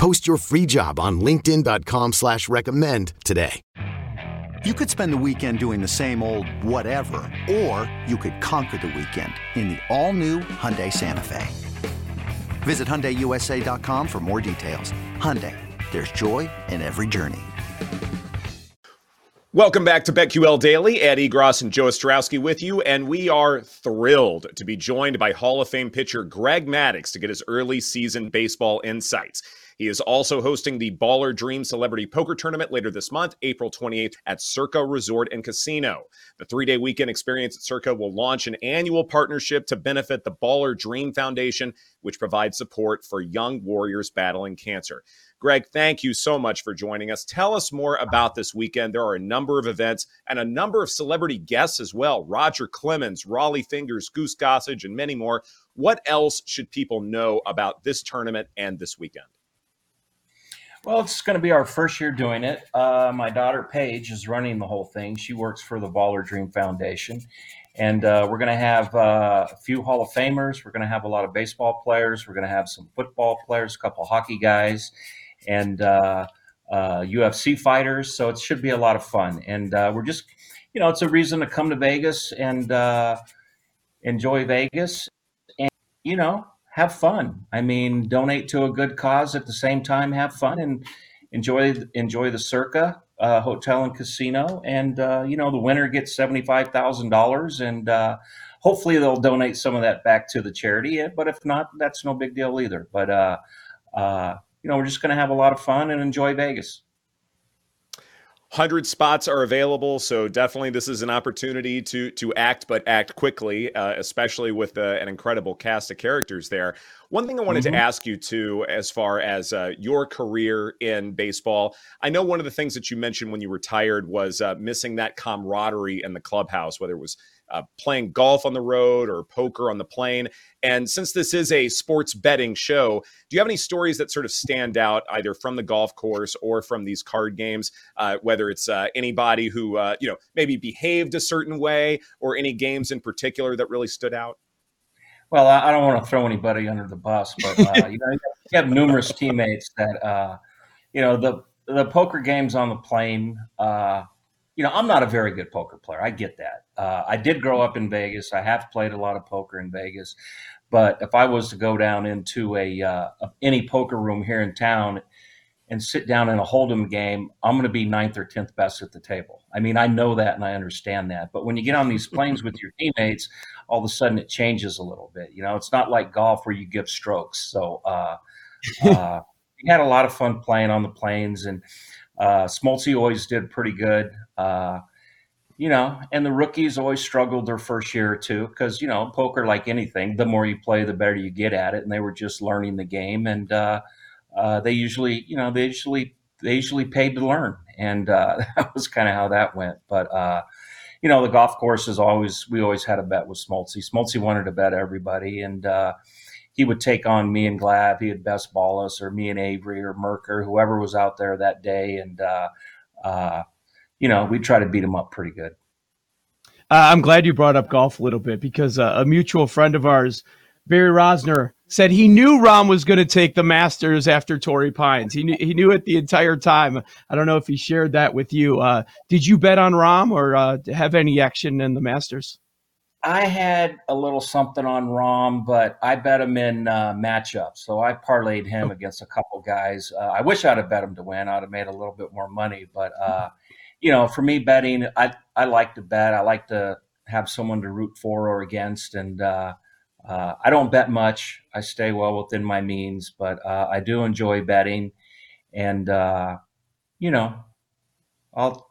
Post your free job on LinkedIn.com slash recommend today. You could spend the weekend doing the same old whatever, or you could conquer the weekend in the all-new Hyundai Santa Fe. Visit HyundaiUSA.com for more details. Hyundai, there's joy in every journey. Welcome back to BetQL Daily. Ed Egros and Joe Ostrowski with you, and we are thrilled to be joined by Hall of Fame pitcher Greg Maddux to get his early season baseball insights. He is also hosting the Baller Dream Celebrity Poker Tournament later this month, April 28th, at Circa Resort and Casino. The three day weekend experience at Circa will launch an annual partnership to benefit the Baller Dream Foundation, which provides support for young warriors battling cancer. Greg, thank you so much for joining us. Tell us more about this weekend. There are a number of events and a number of celebrity guests as well Roger Clemens, Rollie Fingers, Goose Gossage, and many more. What else should people know about this tournament and this weekend? Well, it's going to be our first year doing it. Uh, my daughter Paige is running the whole thing. She works for the Baller Dream Foundation, and uh, we're going to have uh, a few Hall of Famers. We're going to have a lot of baseball players. We're going to have some football players, a couple hockey guys, and UFC uh, uh, fighters. So it should be a lot of fun. And uh, we're just, you know, it's a reason to come to Vegas and enjoy Vegas, and you know, have fun. I mean, donate to a good cause at the same time, have fun and enjoy enjoy the Circa uh, hotel and casino. And uh, you know, the winner gets seventy five thousand dollars, and uh, hopefully they'll donate some of that back to the charity. But if not, that's no big deal either. But uh, uh, you know, we're just going to have a lot of fun and enjoy Vegas. 100 spots are available so definitely this is an opportunity to to act but act quickly uh, especially with uh, an incredible cast of characters there one thing i wanted mm-hmm. to ask you too as far as uh, your career in baseball i know one of the things that you mentioned when you retired was uh, missing that camaraderie in the clubhouse whether it was uh, playing golf on the road or poker on the plane. And since this is a sports betting show, do you have any stories that sort of stand out either from the golf course or from these card games? Uh, whether it's uh, anybody who uh, you know maybe behaved a certain way or any games in particular that really stood out? Well, I don't want to throw anybody under the bus, but uh, you know, you have numerous teammates that uh, you know the the poker games on the plane you know, I'm not a very good poker player. I get that. Uh, I did grow up in Vegas. I have played a lot of poker in Vegas. But if I was to go down into a, uh, any poker room here in town and sit down in a hold'em game, I'm going to be ninth or tenth best at the table. I mean, I know that and I understand that. But when you get on these planes with your teammates, all of a sudden it changes a little bit. You know, it's not like golf where you give strokes. So uh, uh, we had a lot of fun playing on the planes and uh, Smoltzy always did pretty good. Uh, you know, and the rookies always struggled their first year or two because, you know, poker, like anything, the more you play, the better you get at it. And they were just learning the game. And uh, uh, they usually, you know, they usually, they usually paid to learn. And uh, that was kind of how that went. But, uh, you know, the golf course is always, we always had a bet with Smoltzy. Smoltzy wanted to bet everybody. And, uh, he would take on me and Glav. He would best ball us, or me and Avery, or Mercker, whoever was out there that day, and uh, uh, you know we'd try to beat him up pretty good. Uh, I'm glad you brought up golf a little bit because uh, a mutual friend of ours, Barry Rosner, said he knew Rahm was going to take the Masters after Torrey Pines. He knew he knew it the entire time. I don't know if he shared that with you. Uh, did you bet on Rahm or uh, have any action in the Masters? I had a little something on Rahm, but I bet him in uh, matchups. So I parlayed him oh. against a couple guys. Uh, I wish I'd have bet him to win. I'd have made a little bit more money. But uh, you know, for me, betting, I I like to bet. I like to have someone to root for or against, and uh, uh, I don't bet much. I stay well within my means, but uh, I do enjoy betting, and you know, I'll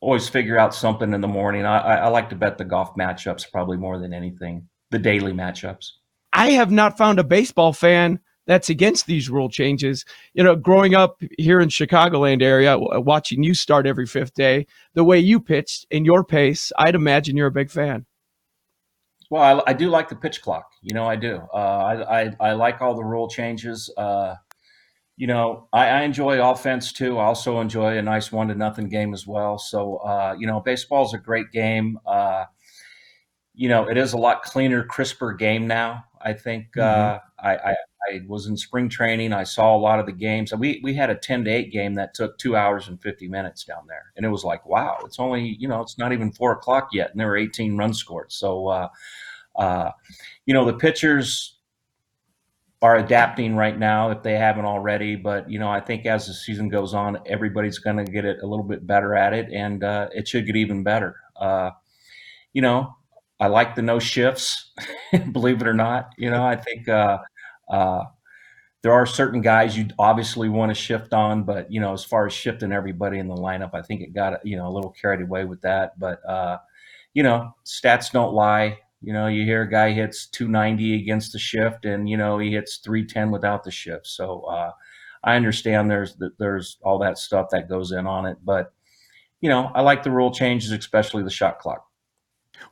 always figure out something in the morning. I, I, like to bet the golf matchups probably more than anything, the daily matchups. I have not found a baseball fan that's against these rule changes. You know, growing up here in Chicagoland area, watching you start every fifth day, the way you pitched in your pace, I'd imagine you're a big fan. Well, I, I do like the pitch clock. You know, I do. Uh, I, I, I like all the rule changes. Uh, you know, I, I, enjoy offense too. I also enjoy a nice one to nothing game as well. So, uh, you know, baseball is a great game. Uh, you know, it is a lot cleaner, crisper game now. I think mm-hmm. I, I, I, was in spring training. I saw a lot of the games. We we had a ten to eight game that took two hours and fifty minutes down there, and it was like, wow, it's only you know, it's not even four o'clock yet, and there were eighteen runs scored. So, uh, uh, you know, the pitchers are adapting right now if they haven't already. But you know, I think as the season goes on, everybody's going to get it a little bit better at it, and uh, it should get even better. Uh, you know, I like the no shifts, believe it or not. You know, I think uh, uh, there are certain guys you obviously want to shift on, but you know, as far as shifting everybody in the lineup, I think it got you know a little carried away with that. But uh, you know, stats don't lie. You know, you hear a guy hits 290 against the shift, and you know he hits 310 without the shift. So uh, I understand there's there's all that stuff that goes in on it, but you know, I like the rule changes, especially the shot clock.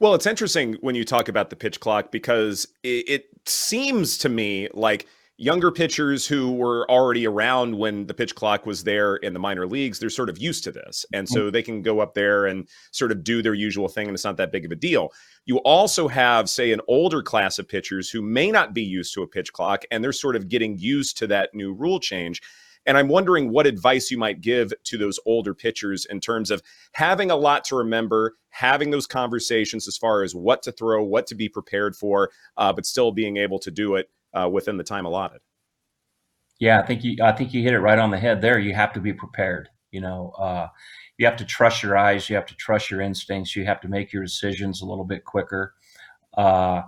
Well, it's interesting when you talk about the pitch clock because it, it, seems to me like younger pitchers who were already around when the pitch clock was there in the minor leagues, they're sort of used to this. And so mm-hmm. they can go up there and sort of do their usual thing, and it's not that big of a deal. You also have, say, an older class of pitchers who may not be used to a pitch clock, and they're sort of getting used to that new rule change. And I'm wondering what advice you might give to those older pitchers in terms of having a lot to remember, having those conversations as far as what to throw, what to be prepared for, uh, but still being able to do it uh, within the time allotted. Yeah, I think you I think you hit it right on the head there. You have to be prepared. You know, uh, you have to trust your eyes. You have to trust your instincts. You have to make your decisions a little bit quicker. Uh,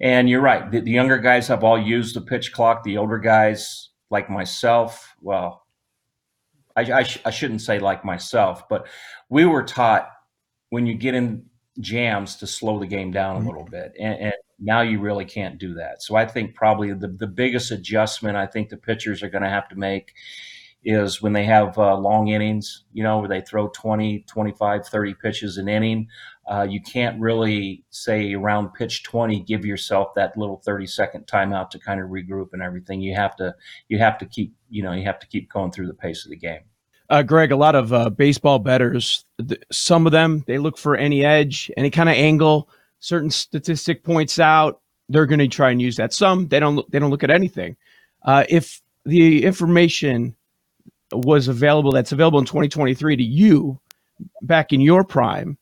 and you're right. The, the, younger guys have all used the pitch clock. The older guys, like myself, well, I, I, sh- I shouldn't say like myself, but we were taught when you get in jams to slow the game down a mm-hmm. little bit. And, and, now you really can't do that. So I think probably the, the biggest adjustment I think the pitchers are going to have to make is when they have uh, long innings, you know, where they throw 20, 25, 30 pitches an inning. Uh, you can't really say around pitch 20 give yourself that little 30 second timeout to kind of regroup and everything. You have to you have to keep you know you have to keep going through the pace of the game. Uh, greg a lot of uh, baseball betters some of them they look for any edge any kind of angle certain statistic points out. They're going to try and use that. Some they don't they don't look at anything. Uh, if the information was available that's available in 2023 to you back in your prime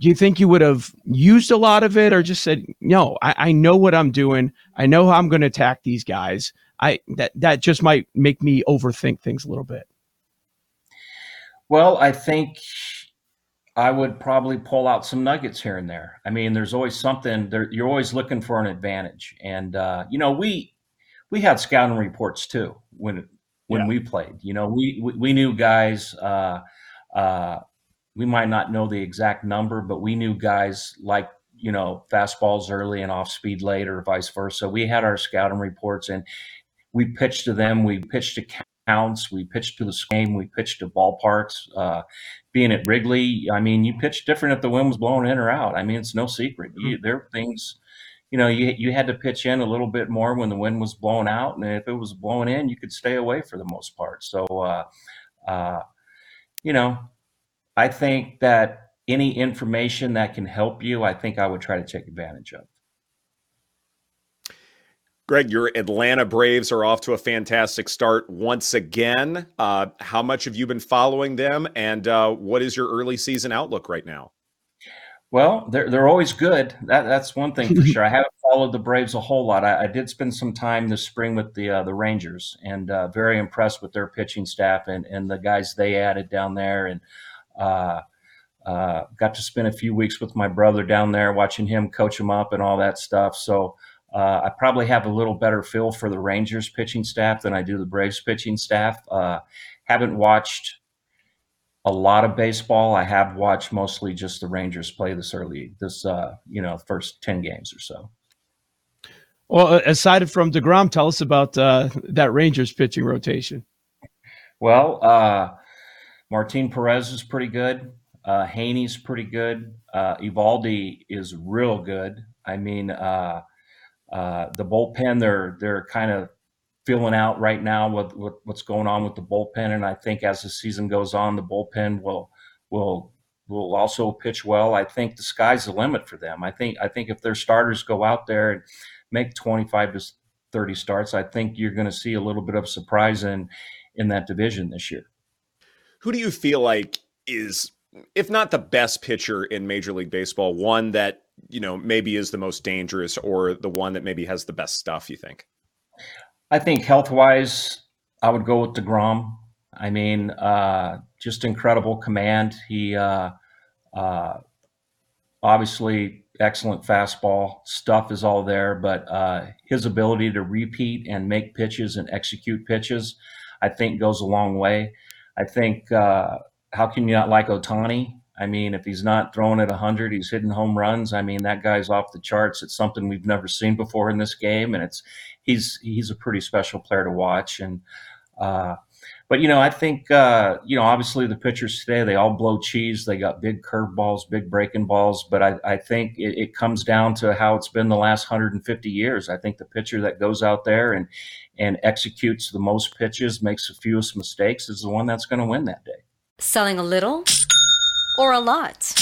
do you think you would have used a lot of it or just said no i, I know what i'm doing. I know how i'm going to attack these guys. I that that just might make me overthink things a little bit. Well i think i would probably pull out some nuggets here and there. I mean there's always something there you're always looking for an advantage. And uh, you know we we had scouting reports too when when yeah. we played. You know we we, we knew guys uh, uh, we might not know the exact number, but we knew guys like you know fastballs early and off speed late, or vice versa. We had our scouting reports, and we pitched to them. We pitched to counts. We pitched to the game. We pitched to ballparks. Uh, being at Wrigley, I mean, you pitched different if the wind was blowing in or out. I mean, it's no secret. You, there are things, you know, you you had to pitch in a little bit more when the wind was blowing out, and if it was blowing in, you could stay away for the most part. So, uh, uh, you know, I think that any information that can help you, I think I would try to take advantage of. Greg, your Atlanta Braves are off to a fantastic start once again. Uh, how much have you been following them, and uh, what is your early season outlook right now? Well, they're they're always good. That that's one thing for sure. I haven't followed the Braves a whole lot. I, I did spend some time this spring with the uh, the Rangers, and uh, very impressed with their pitching staff and and the guys they added down there, and uh, uh, got to spend a few weeks with my brother down there, watching him coach him up and all that stuff. So uh, I probably have a little better feel for the Rangers pitching staff than I do the Braves pitching staff. Uh, haven't watched a lot of baseball. I have watched mostly just the Rangers play this early, this uh, you know, first ten games or so. Well, aside from Degrom, tell us about uh, that Rangers pitching rotation. Well, uh, Martin Perez is pretty good. Uh, Heaney's pretty good. Uh, Eovaldi is real good. I mean, uh, uh, the bullpen they're they're kind of feeling out right now with, with, what's going on with the bullpen, and I think as the season goes on, the bullpen will will will also pitch well. I think the sky's the limit for them. I think I think if their starters go out there and make 25 to 30 starts, I think you're going to see a little bit of surprise in in that division this year. Who do you feel like is if not the best pitcher in Major League Baseball, one that, you know, maybe is the most dangerous or the one that maybe has the best stuff, you think? I think health wise, I would go with DeGrom. I mean, uh, just incredible command. He uh, uh, obviously excellent fastball stuff is all there, but uh, his ability to repeat and make pitches and execute pitches, I think, goes a long way. I think uh, how can you not like Ohtani? I mean, if he's not throwing at 100, he's hitting home runs. I mean, that guy's off the charts. It's something we've never seen before in this game, and it's he's he's a pretty special player to watch. And uh, but you know, I think uh, you know, obviously the pitchers today they all blow cheese. They got big curveballs, big breaking balls. But I, I think it, it, comes down to how it's been the last 150 years. I think the pitcher that goes out there and and executes the most pitches, makes the fewest mistakes, is the one that's going to win that day. Selling a little or a lot.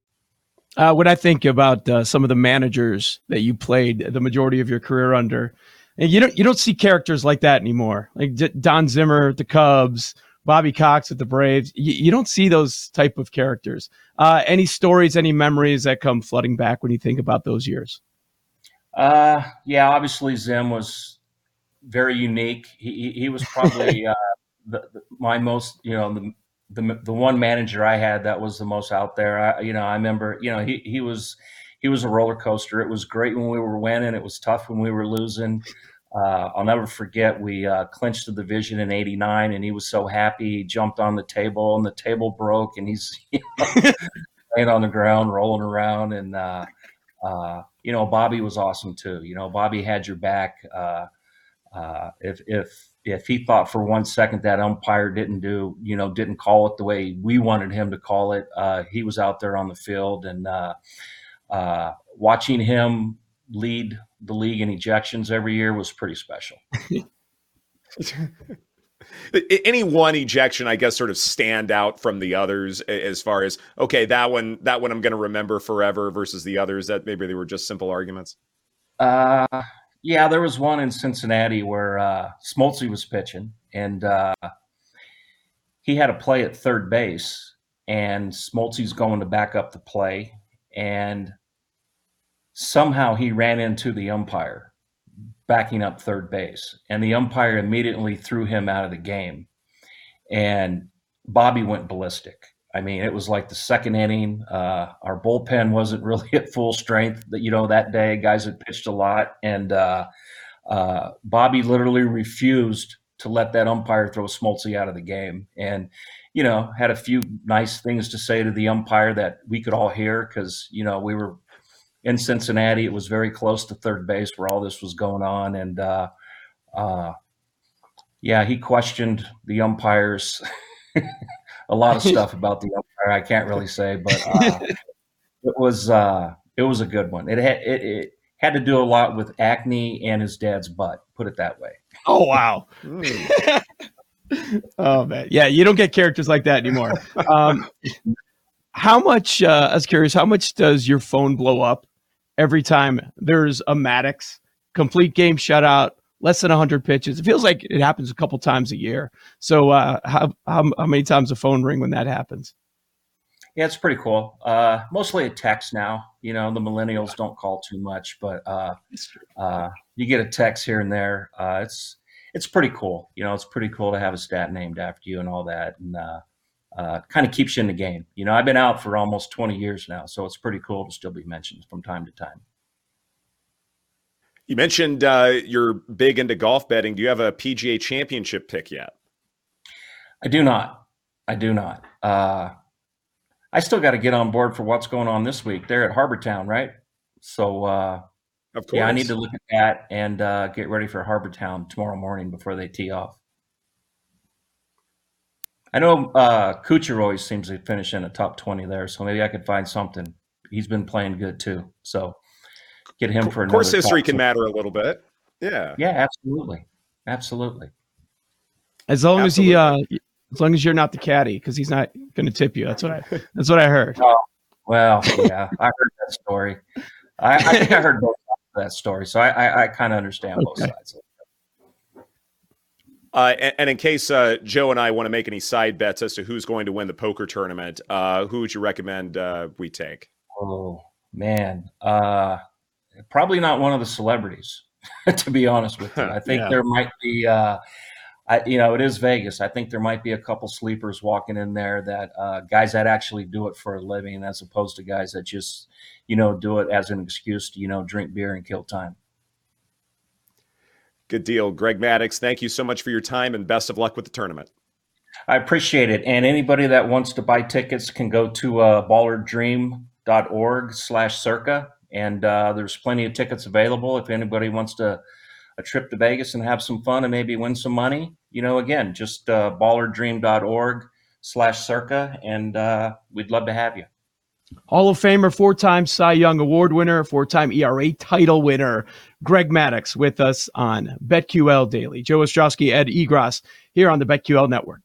Uh, when I think about uh, some of the managers that you played the majority of your career under, and you don't you don't see characters like that anymore. Like D- Don Zimmer at the Cubs, Bobby Cox at the Braves. You, you don't see those type of characters. Uh, any stories, any memories that come flooding back when you think about those years? Uh, yeah, obviously Zim was very unique. He he was probably uh, the, the, my most you know the the the one manager I had that was the most out there. I, you know, I remember, you know, he he was he was a roller coaster. It was great when we were winning. It was tough when we were losing. Uh, I'll never forget we uh, clinched the division in '89, and he was so happy. He jumped on the table, and the table broke, and he's you know, laying on the ground, rolling around. And uh, uh, you know, Bobby was awesome too. You know, Bobby had your back. Uh, uh, if if if he thought for one second that umpire didn't do, you know, didn't call it the way we wanted him to call it, he was out there on the field and watching him lead the league in ejections every year was pretty special. Any one ejection, I guess, sort of stand out from the others as far as okay, that one, that one, I'm going to remember forever versus the others that maybe they were just simple arguments. Uh, yeah, there was one in Cincinnati where uh, Smoltzy was pitching, and uh, he had a play at third base, and Smoltzy's going to back up the play, and somehow he ran into the umpire backing up third base and the umpire immediately threw him out of the game and bobby went ballistic i mean it was like the second inning. Uh, our bullpen wasn't really at full strength that you know that day. Guys had pitched a lot and uh, uh, bobby literally refused to let that umpire throw smoltzy out of the game. And you know had a few nice things to say to the umpire that we could all hear because you know we were in Cincinnati. It was very close to third base where all this was going on, and uh, uh, yeah, he questioned the umpires a lot of stuff about the umpire. I can't really say, but uh, it was uh, it was a good one. It had it, it, had to do a lot with acne and his dad's butt. Put it that way. Oh wow. oh man, yeah, you don't get characters like that anymore. Um, how much? Uh, I was curious. How much does your phone blow up every time there's a Maddux complete game shutout, less than 100 pitches. It feels like it happens a couple times a year. So, uh, how, how, how many times the phone ring when that happens? Yeah, it's pretty cool. Uh, mostly a text now. You know, the millennials don't call too much, but uh, uh, you get a text here and there. Uh, it's it's pretty cool. You know, it's pretty cool to have a stat named after you and all that. And uh, uh, kind of keeps you in the game. You know, I've been out for almost 20 years now, so it's pretty cool to still be mentioned from time to time. You mentioned uh, you're big into golf betting. Do you have a PGA championship pick yet? I do not. I do not. Uh, I still got to get on board for what's going on this week. They're at Harbour Town, right? So, uh, of course. yeah, I need to look at that and uh, get ready for Harbour Town tomorrow morning before they tee off. I know uh, Kuchar always seems to finish in a top 20 there, so maybe I could find something. He's been playing good too. So get him for another. Course history can matter a little bit. Yeah. Yeah, absolutely. Absolutely. As long absolutely. as he, uh, as long as you're not the caddy, because he's not going to tip you. That's what I, that's what I heard. Oh, well, yeah, I heard that story. I, I think I heard both sides of that story, so I, I, I kind of understand okay. both sides. Uh, and, and, in case uh, Joe and I want to make any side bets as to who's going to win the poker tournament, uh, who would you recommend uh, we take? Oh man, uh, probably not one of the celebrities. to be honest with you, I think yeah. there might be. Uh, I, you know, it is Vegas. I think there might be a couple sleepers walking in there that uh, guys that actually do it for a living, as opposed to guys that just, you know, do it as an excuse to, you know, drink beer and kill time. Good deal. Greg Maddux, thank you so much for your time and best of luck with the tournament. I appreciate it. And anybody that wants to buy tickets can go to uh, ballerdream.org slash circa. And uh, there's plenty of tickets available. If anybody wants to a trip to Vegas and have some fun and maybe win some money, you know, again, just uh, ballerdream.org slash circa. And uh, we'd love to have you. Hall of Famer, four time Cy Young Award winner, four time ERA title winner, Greg Maddux with us on BetQL Daily. Joe Ostrowski, Ed Egros here on the BetQL Network.